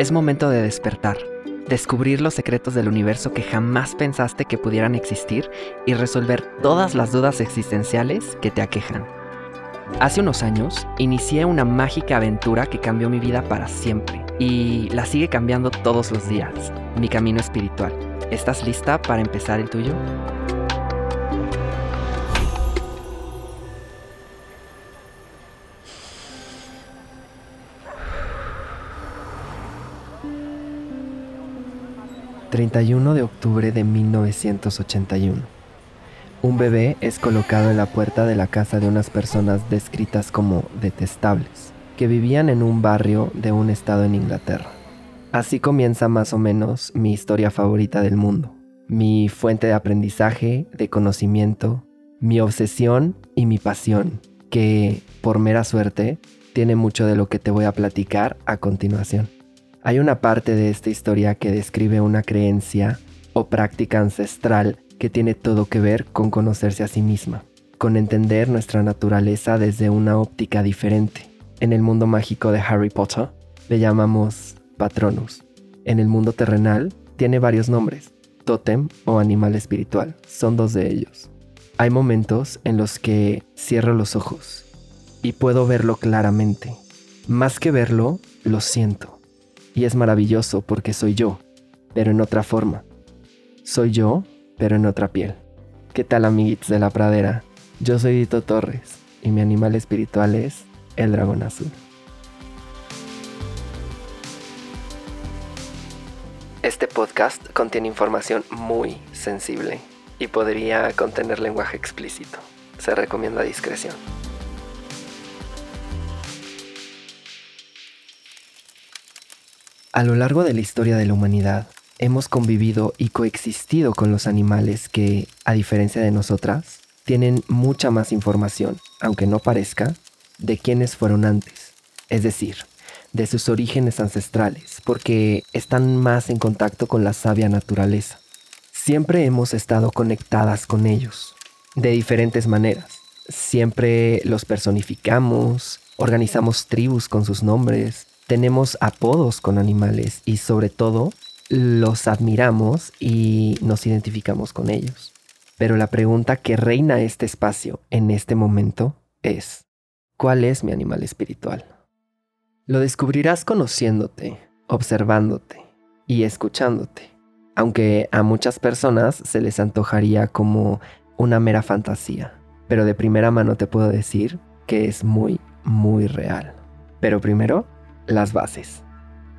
Es momento de despertar, descubrir los secretos del universo que jamás pensaste que pudieran existir y resolver todas las dudas existenciales que te aquejan. Hace unos años inicié una mágica aventura que cambió mi vida para siempre y la sigue cambiando todos los días, mi camino espiritual. ¿Estás lista para empezar el tuyo? ...31 de octubre de 1981... Un bebé es colocado en la puerta de la casa de unas personas descritas como detestables, que vivían en un barrio de un estado en Inglaterra. Así comienza más o menos mi historia favorita del mundo, mi fuente de aprendizaje, de conocimiento, mi obsesión y mi pasión, que, por mera suerte, tiene mucho de lo que te voy a platicar a continuación. Hay una parte de esta historia que describe una creencia o práctica ancestral que tiene todo que ver con conocerse a sí misma, con entender nuestra naturaleza desde una óptica diferente. En el mundo mágico de Harry Potter le llamamos Patronus. En el mundo terrenal tiene varios nombres, Totem o animal espiritual, son dos de ellos. Hay momentos en los que cierro los ojos y puedo verlo claramente. Más que verlo, lo siento. Y es maravilloso porque soy yo, pero en otra forma. Soy yo pero en otra piel. ¿Qué tal amiguitos de la pradera? Yo soy Dito Torres y mi animal espiritual es el dragón azul. Este podcast contiene información muy sensible y podría contener lenguaje explícito. Se recomienda discreción. A lo largo de la historia de la humanidad, hemos convivido y coexistido con los animales que, a diferencia de nosotras, tienen mucha más información, aunque no parezca, de quiénes fueron antes, es decir, de sus orígenes ancestrales, porque están más en contacto con la sabia naturaleza. Siempre hemos estado conectadas con ellos, de diferentes maneras. Siempre los personificamos, organizamos tribus con sus nombres, tenemos apodos con animales y sobre todo los admiramos y nos identificamos con ellos. Pero la pregunta que reina este espacio en este momento es, ¿cuál es mi animal espiritual? Lo descubrirás conociéndote, observándote y escuchándote, aunque a muchas personas se les antojaría como una mera fantasía, pero de primera mano te puedo decir que es muy, muy real. Pero primero, las bases.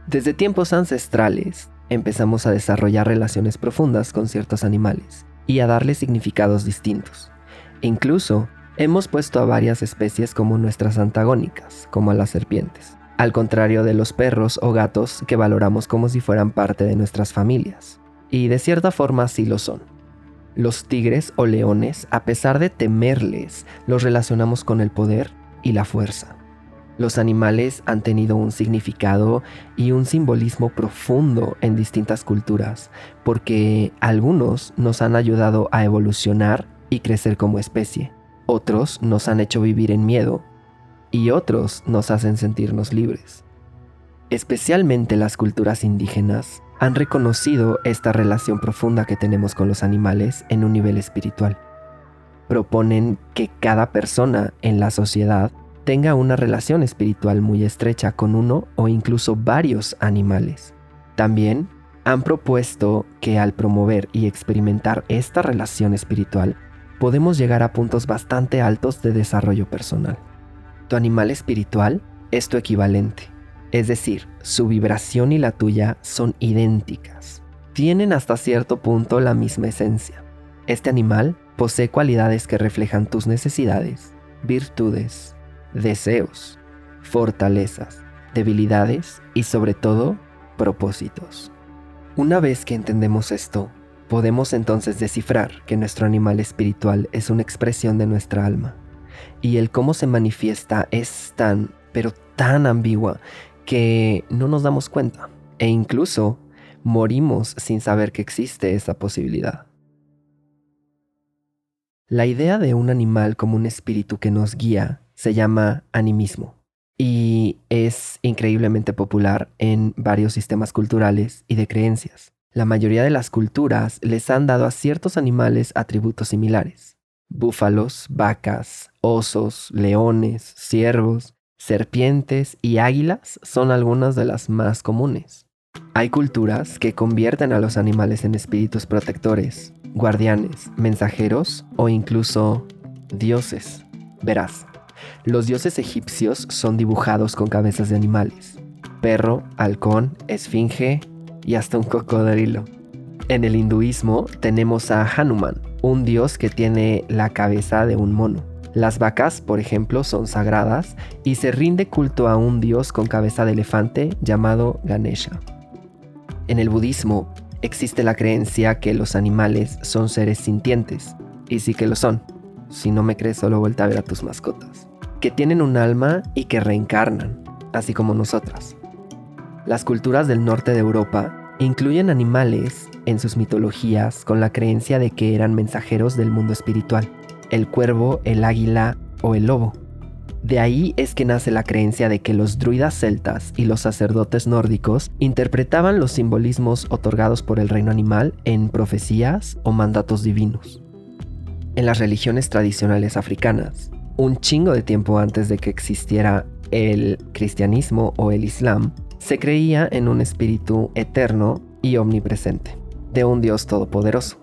Desde tiempos ancestrales, empezamos a desarrollar relaciones profundas con ciertos animales y a darles significados distintos. incluso hemos puesto a varias especies como nuestras antagónicas, como a las serpientes, al contrario de los perros o gatos que valoramos como si fueran parte de nuestras familias. Y de cierta forma sí lo son. Los tigres o leones, a pesar de temerles, los relacionamos con el poder y la fuerza. Los animales han tenido un significado y un simbolismo profundo en distintas culturas, porque algunos nos han ayudado a evolucionar y crecer como especie, otros nos han hecho vivir en miedo y otros nos hacen sentirnos libres. Especialmente las culturas indígenas han reconocido esta relación profunda que tenemos con los animales en un nivel espiritual. Proponen que cada persona en la sociedad tenga una relación espiritual muy estrecha con uno o incluso varios animales. También han propuesto que al promover y experimentar esta relación espiritual, podemos llegar a puntos bastante altos de desarrollo personal. Tu animal espiritual es tu equivalente, es decir, su vibración y la tuya son idénticas. Tienen hasta cierto punto la misma esencia. Este animal posee cualidades que reflejan tus necesidades, virtudes, deseos, fortalezas, debilidades y sobre todo propósitos. Una vez que entendemos esto, podemos entonces descifrar que nuestro animal espiritual es una expresión de nuestra alma y el cómo se manifiesta es tan, pero tan ambigua que no nos damos cuenta e incluso morimos sin saber que existe esa posibilidad. La idea de un animal como un espíritu que nos guía se llama animismo y es increíblemente popular en varios sistemas culturales y de creencias. La mayoría de las culturas les han dado a ciertos animales atributos similares. Búfalos, vacas, osos, leones, ciervos, serpientes y águilas son algunas de las más comunes. Hay culturas que convierten a los animales en espíritus protectores, guardianes, mensajeros o incluso dioses. Verás, los dioses egipcios son dibujados con cabezas de animales. Perro, halcón, esfinge y hasta un cocodrilo. En el hinduismo tenemos a Hanuman, un dios que tiene la cabeza de un mono. Las vacas, por ejemplo, son sagradas y se rinde culto a un dios con cabeza de elefante llamado Ganesha. En el budismo existe la creencia que los animales son seres sintientes, y sí que lo son. Si no me crees, solo vuelta a ver a tus mascotas. Que tienen un alma y que reencarnan, así como nosotras. Las culturas del norte de Europa incluyen animales en sus mitologías con la creencia de que eran mensajeros del mundo espiritual, el cuervo, el águila o el lobo. De ahí es que nace la creencia de que los druidas celtas y los sacerdotes nórdicos interpretaban los simbolismos otorgados por el reino animal en profecías o mandatos divinos. En las religiones tradicionales africanas, un chingo de tiempo antes de que existiera el cristianismo o el islam, se creía en un espíritu eterno y omnipresente, de un Dios todopoderoso.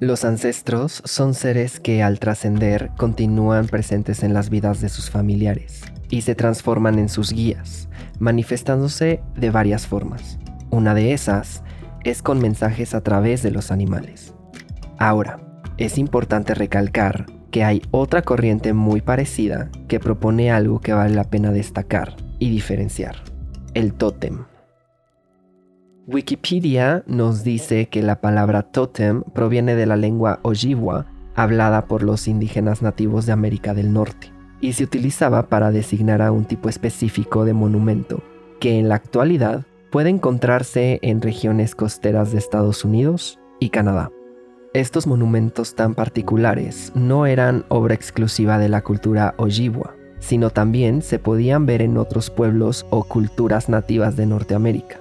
Los ancestros son seres que al trascender continúan presentes en las vidas de sus familiares y se transforman en sus guías, manifestándose de varias formas. Una de esas es con mensajes a través de los animales. Ahora, es importante recalcar que hay otra corriente muy parecida que propone algo que vale la pena destacar y diferenciar, el tótem. Wikipedia nos dice que la palabra totem proviene de la lengua Ojibwa, hablada por los indígenas nativos de América del Norte, y se utilizaba para designar a un tipo específico de monumento, que en la actualidad puede encontrarse en regiones costeras de Estados Unidos y Canadá. Estos monumentos tan particulares no eran obra exclusiva de la cultura Ojibwa, sino también se podían ver en otros pueblos o culturas nativas de Norteamérica.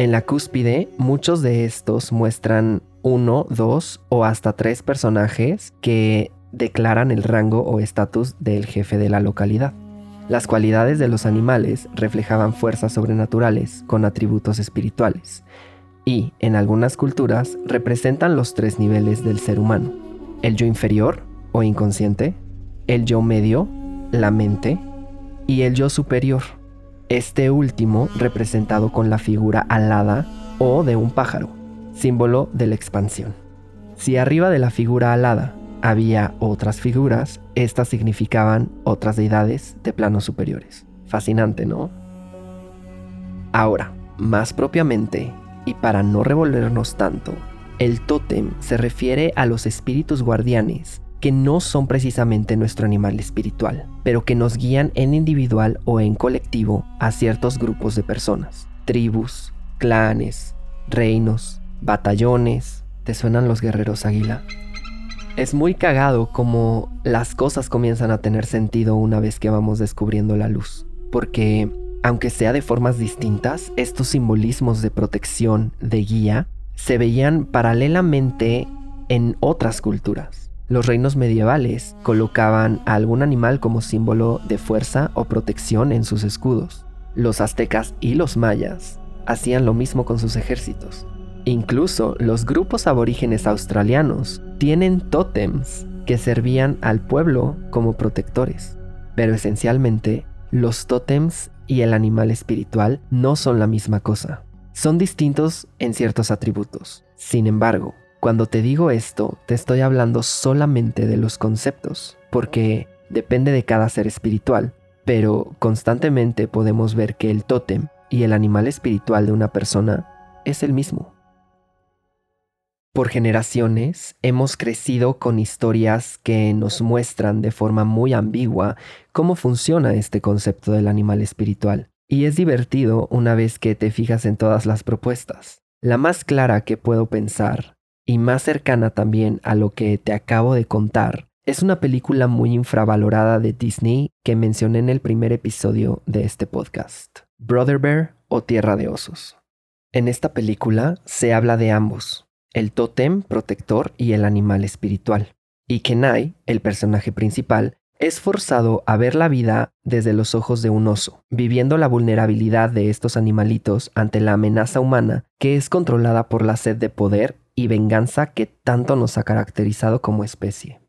En la cúspide, muchos de estos muestran uno, dos o hasta tres personajes que declaran el rango o estatus del jefe de la localidad. Las cualidades de los animales reflejaban fuerzas sobrenaturales con atributos espirituales y, en algunas culturas, representan los tres niveles del ser humano. El yo inferior o inconsciente, el yo medio, la mente, y el yo superior, este último representado con la figura alada o de un pájaro, símbolo de la expansión. Si arriba de la figura alada había otras figuras, estas significaban otras deidades de planos superiores. Fascinante, ¿no? Ahora, más propiamente, y para no revolvernos tanto, el tótem se refiere a los espíritus guardianes que no son precisamente nuestro animal espiritual, pero que nos guían en individual o en colectivo a ciertos grupos de personas, tribus, clanes, reinos, batallones. ¿Te suenan los guerreros águila? Es muy cagado como las cosas comienzan a tener sentido una vez que vamos descubriendo la luz, porque aunque sea de formas distintas, estos simbolismos de protección, de guía, se veían paralelamente en otras culturas. Los reinos medievales colocaban a algún animal como símbolo de fuerza o protección en sus escudos. Los aztecas y los mayas hacían lo mismo con sus ejércitos. Incluso los grupos aborígenes australianos tienen tótems que servían al pueblo como protectores. Pero esencialmente, los tótems y el animal espiritual no son la misma cosa. Son distintos en ciertos atributos. Sin embargo, cuando te digo esto, te estoy hablando solamente de los conceptos, porque depende de cada ser espiritual, pero constantemente podemos ver que el tótem y el animal espiritual de una persona es el mismo. Por generaciones hemos crecido con historias que nos muestran de forma muy ambigua cómo funciona este concepto del animal espiritual, y es divertido una vez que te fijas en todas las propuestas. La más clara que puedo pensar, y más cercana también a lo que te acabo de contar, es una película muy infravalorada de Disney que mencioné en el primer episodio de este podcast, Brother Bear o Tierra de Osos. En esta película se habla de ambos, el tótem protector y el animal espiritual, y Kenai, el personaje principal, es forzado a ver la vida desde los ojos de un oso, viviendo la vulnerabilidad de estos animalitos ante la amenaza humana que es controlada por la sed de poder y venganza que tanto nos ha caracterizado como especie.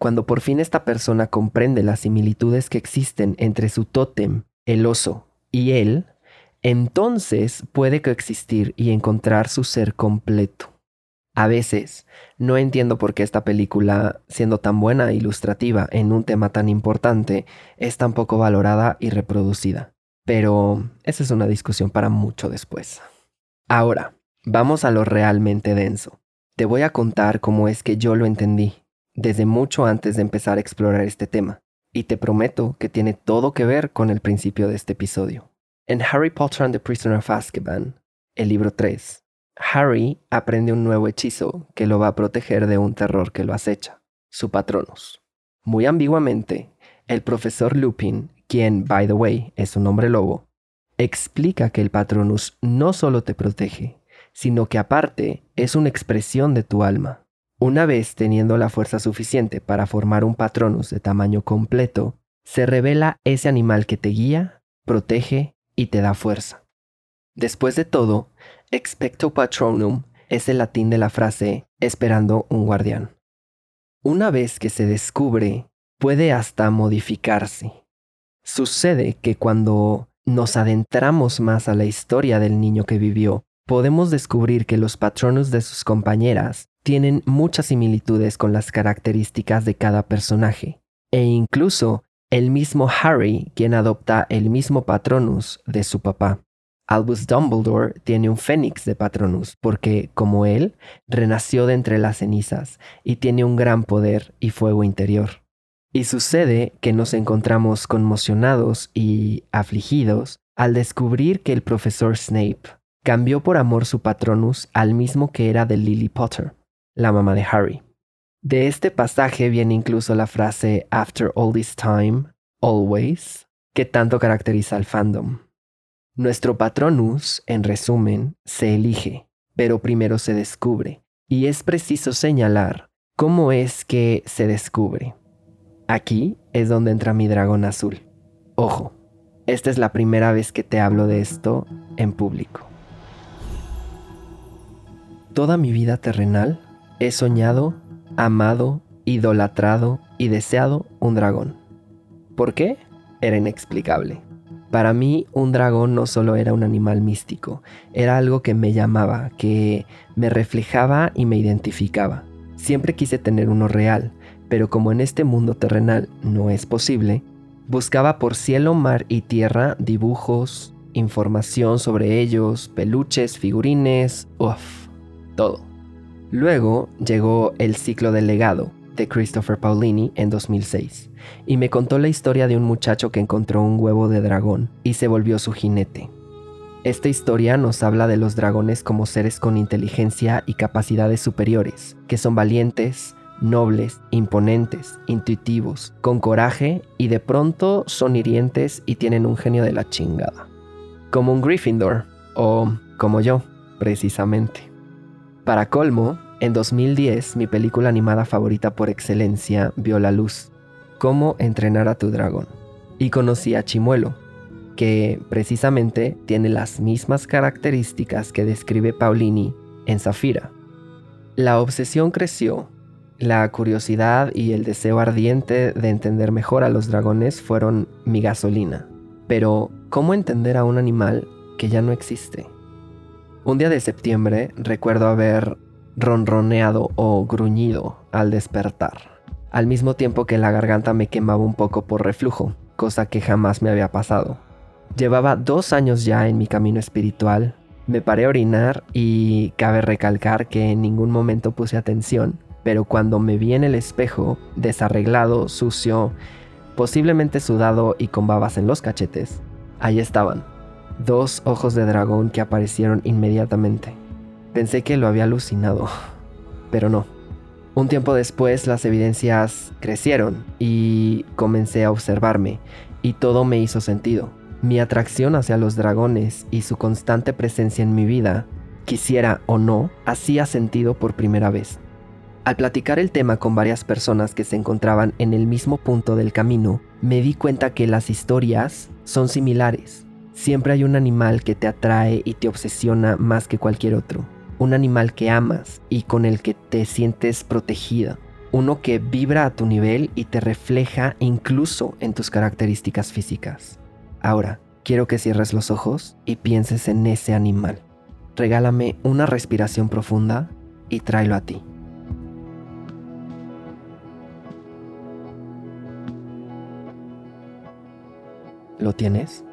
Cuando por fin esta persona comprende las similitudes que existen entre su tótem, el oso, y él, entonces puede coexistir y encontrar su ser completo. A veces, no entiendo por qué esta película, siendo tan buena e ilustrativa en un tema tan importante, es tan poco valorada y reproducida. Pero esa es una discusión para mucho después. Ahora, vamos a lo realmente denso. Te voy a contar cómo es que yo lo entendí, desde mucho antes de empezar a explorar este tema, y te prometo que tiene todo que ver con el principio de este episodio. En Harry Potter and the Prisoner of Azkaban, el libro 3, Harry aprende un nuevo hechizo que lo va a proteger de un terror que lo acecha, su Patronus. Muy ambiguamente, el profesor Lupin, quien, by the way, es un hombre lobo, explica que el Patronus no solo te protege, sino que aparte es una expresión de tu alma. Una vez teniendo la fuerza suficiente para formar un Patronus de tamaño completo, se revela ese animal que te guía, protege y te da fuerza. Después de todo, expecto patronum es el latín de la frase esperando un guardián. Una vez que se descubre, puede hasta modificarse. Sucede que cuando nos adentramos más a la historia del niño que vivió, podemos descubrir que los patronus de sus compañeras tienen muchas similitudes con las características de cada personaje, e incluso el mismo Harry quien adopta el mismo patronus de su papá. Albus Dumbledore tiene un fénix de Patronus porque, como él, renació de entre las cenizas y tiene un gran poder y fuego interior. Y sucede que nos encontramos conmocionados y afligidos al descubrir que el profesor Snape cambió por amor su Patronus al mismo que era de Lily Potter, la mamá de Harry. De este pasaje viene incluso la frase After all this time, always, que tanto caracteriza al fandom. Nuestro patronus, en resumen, se elige, pero primero se descubre, y es preciso señalar cómo es que se descubre. Aquí es donde entra mi dragón azul. Ojo, esta es la primera vez que te hablo de esto en público. Toda mi vida terrenal he soñado, amado, idolatrado y deseado un dragón. ¿Por qué? Era inexplicable. Para mí un dragón no solo era un animal místico, era algo que me llamaba, que me reflejaba y me identificaba. Siempre quise tener uno real, pero como en este mundo terrenal no es posible, buscaba por cielo, mar y tierra dibujos, información sobre ellos, peluches, figurines, uff, todo. Luego llegó el ciclo del legado de Christopher Paulini en 2006 y me contó la historia de un muchacho que encontró un huevo de dragón y se volvió su jinete. Esta historia nos habla de los dragones como seres con inteligencia y capacidades superiores, que son valientes, nobles, imponentes, intuitivos, con coraje y de pronto son hirientes y tienen un genio de la chingada. Como un Gryffindor, o como yo, precisamente. Para colmo, en 2010 mi película animada favorita por excelencia vio la luz cómo entrenar a tu dragón. Y conocí a Chimuelo, que precisamente tiene las mismas características que describe Paulini en Zafira. La obsesión creció, la curiosidad y el deseo ardiente de entender mejor a los dragones fueron mi gasolina. Pero, ¿cómo entender a un animal que ya no existe? Un día de septiembre recuerdo haber ronroneado o gruñido al despertar. Al mismo tiempo que la garganta me quemaba un poco por reflujo, cosa que jamás me había pasado. Llevaba dos años ya en mi camino espiritual, me paré a orinar y cabe recalcar que en ningún momento puse atención, pero cuando me vi en el espejo, desarreglado, sucio, posiblemente sudado y con babas en los cachetes, ahí estaban, dos ojos de dragón que aparecieron inmediatamente. Pensé que lo había alucinado, pero no. Un tiempo después las evidencias crecieron y comencé a observarme y todo me hizo sentido. Mi atracción hacia los dragones y su constante presencia en mi vida, quisiera o no, hacía sentido por primera vez. Al platicar el tema con varias personas que se encontraban en el mismo punto del camino, me di cuenta que las historias son similares. Siempre hay un animal que te atrae y te obsesiona más que cualquier otro. Un animal que amas y con el que te sientes protegida. Uno que vibra a tu nivel y te refleja incluso en tus características físicas. Ahora, quiero que cierres los ojos y pienses en ese animal. Regálame una respiración profunda y tráelo a ti. ¿Lo tienes?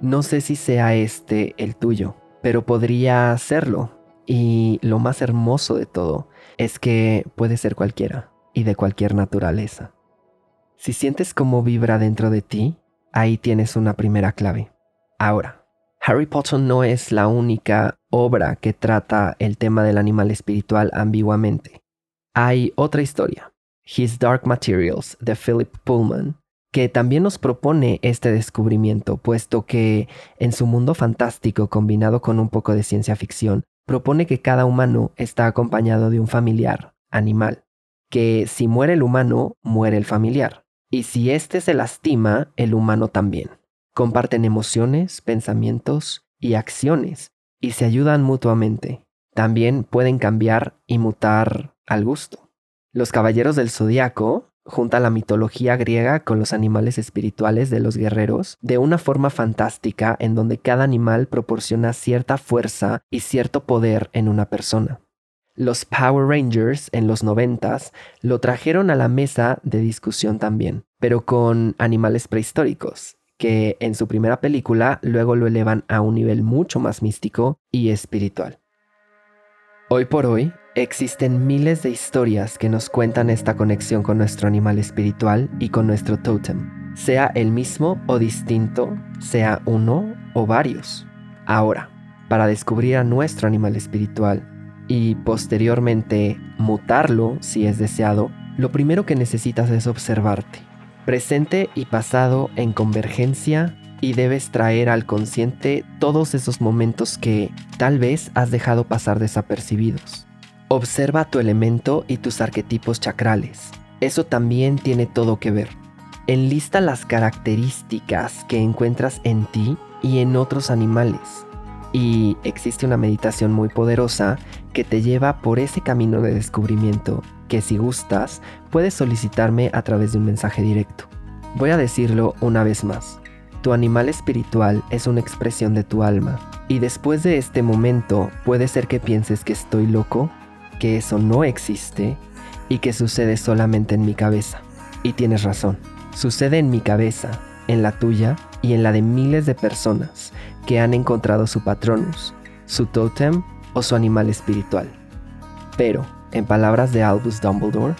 No sé si sea este el tuyo, pero podría serlo. Y lo más hermoso de todo es que puede ser cualquiera y de cualquier naturaleza. Si sientes cómo vibra dentro de ti, ahí tienes una primera clave. Ahora, Harry Potter no es la única obra que trata el tema del animal espiritual ambiguamente. Hay otra historia, His Dark Materials, de Philip Pullman, que también nos propone este descubrimiento, puesto que en su mundo fantástico combinado con un poco de ciencia ficción, propone que cada humano está acompañado de un familiar, animal, que si muere el humano, muere el familiar, y si éste se lastima, el humano también. Comparten emociones, pensamientos y acciones, y se ayudan mutuamente. También pueden cambiar y mutar al gusto. Los caballeros del zodiaco junta la mitología griega con los animales espirituales de los guerreros de una forma fantástica en donde cada animal proporciona cierta fuerza y cierto poder en una persona. Los Power Rangers en los noventas lo trajeron a la mesa de discusión también, pero con animales prehistóricos, que en su primera película luego lo elevan a un nivel mucho más místico y espiritual. Hoy por hoy, existen miles de historias que nos cuentan esta conexión con nuestro animal espiritual y con nuestro tótem, sea el mismo o distinto, sea uno o varios. Ahora, para descubrir a nuestro animal espiritual y posteriormente mutarlo si es deseado, lo primero que necesitas es observarte, presente y pasado en convergencia y debes traer al consciente todos esos momentos que tal vez has dejado pasar desapercibidos. Observa tu elemento y tus arquetipos chacrales. Eso también tiene todo que ver. Enlista las características que encuentras en ti y en otros animales. Y existe una meditación muy poderosa que te lleva por ese camino de descubrimiento que si gustas puedes solicitarme a través de un mensaje directo. Voy a decirlo una vez más. Tu animal espiritual es una expresión de tu alma. Y después de este momento puede ser que pienses que estoy loco, que eso no existe y que sucede solamente en mi cabeza. Y tienes razón. Sucede en mi cabeza, en la tuya y en la de miles de personas que han encontrado su patronus, su totem o su animal espiritual. Pero, en palabras de Albus Dumbledore,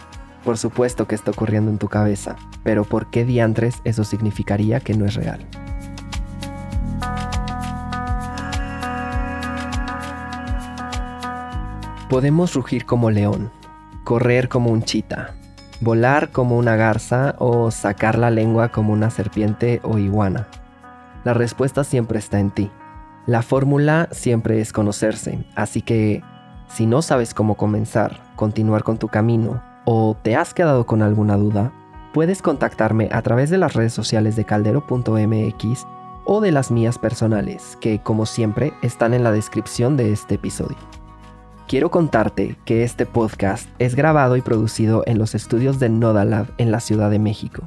por supuesto que está ocurriendo en tu cabeza, pero ¿por qué diantres eso significaría que no es real? Podemos rugir como león, correr como un chita, volar como una garza o sacar la lengua como una serpiente o iguana. La respuesta siempre está en ti. La fórmula siempre es conocerse, así que si no sabes cómo comenzar, continuar con tu camino o te has quedado con alguna duda, puedes contactarme a través de las redes sociales de caldero.mx o de las mías personales, que como siempre están en la descripción de este episodio. Quiero contarte que este podcast es grabado y producido en los estudios de Nodalab en la Ciudad de México.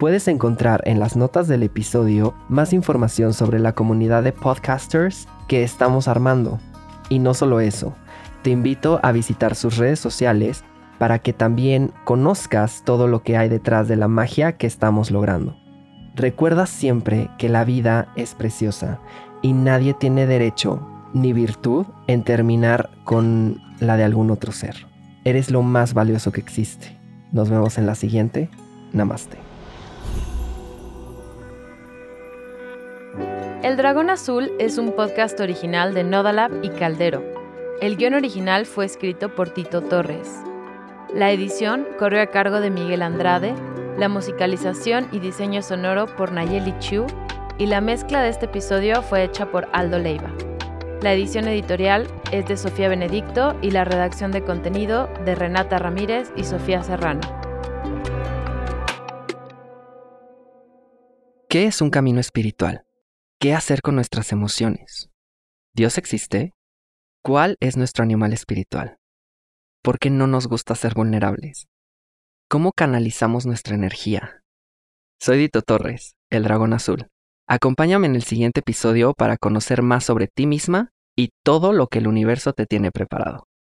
Puedes encontrar en las notas del episodio más información sobre la comunidad de podcasters que estamos armando. Y no solo eso, te invito a visitar sus redes sociales para que también conozcas todo lo que hay detrás de la magia que estamos logrando. Recuerda siempre que la vida es preciosa y nadie tiene derecho ni virtud en terminar con la de algún otro ser. Eres lo más valioso que existe. Nos vemos en la siguiente. Namaste. El Dragón Azul es un podcast original de Nodalab y Caldero El guion original fue escrito por Tito Torres. La edición corrió a cargo de Miguel Andrade, la musicalización y diseño sonoro por Nayeli Chu y la mezcla de este episodio fue hecha por Aldo Leiva. La edición editorial es de Sofía Benedicto y la redacción de contenido de Renata Ramírez y Sofía Serrano. ¿Qué es un camino espiritual? ¿Qué hacer con nuestras emociones? ¿Dios existe? ¿Cuál es nuestro animal espiritual? ¿Por qué no nos gusta ser vulnerables? ¿Cómo canalizamos nuestra energía? Soy Dito Torres, el dragón azul. Acompáñame en el siguiente episodio para conocer más sobre ti misma y todo lo que el universo te tiene preparado.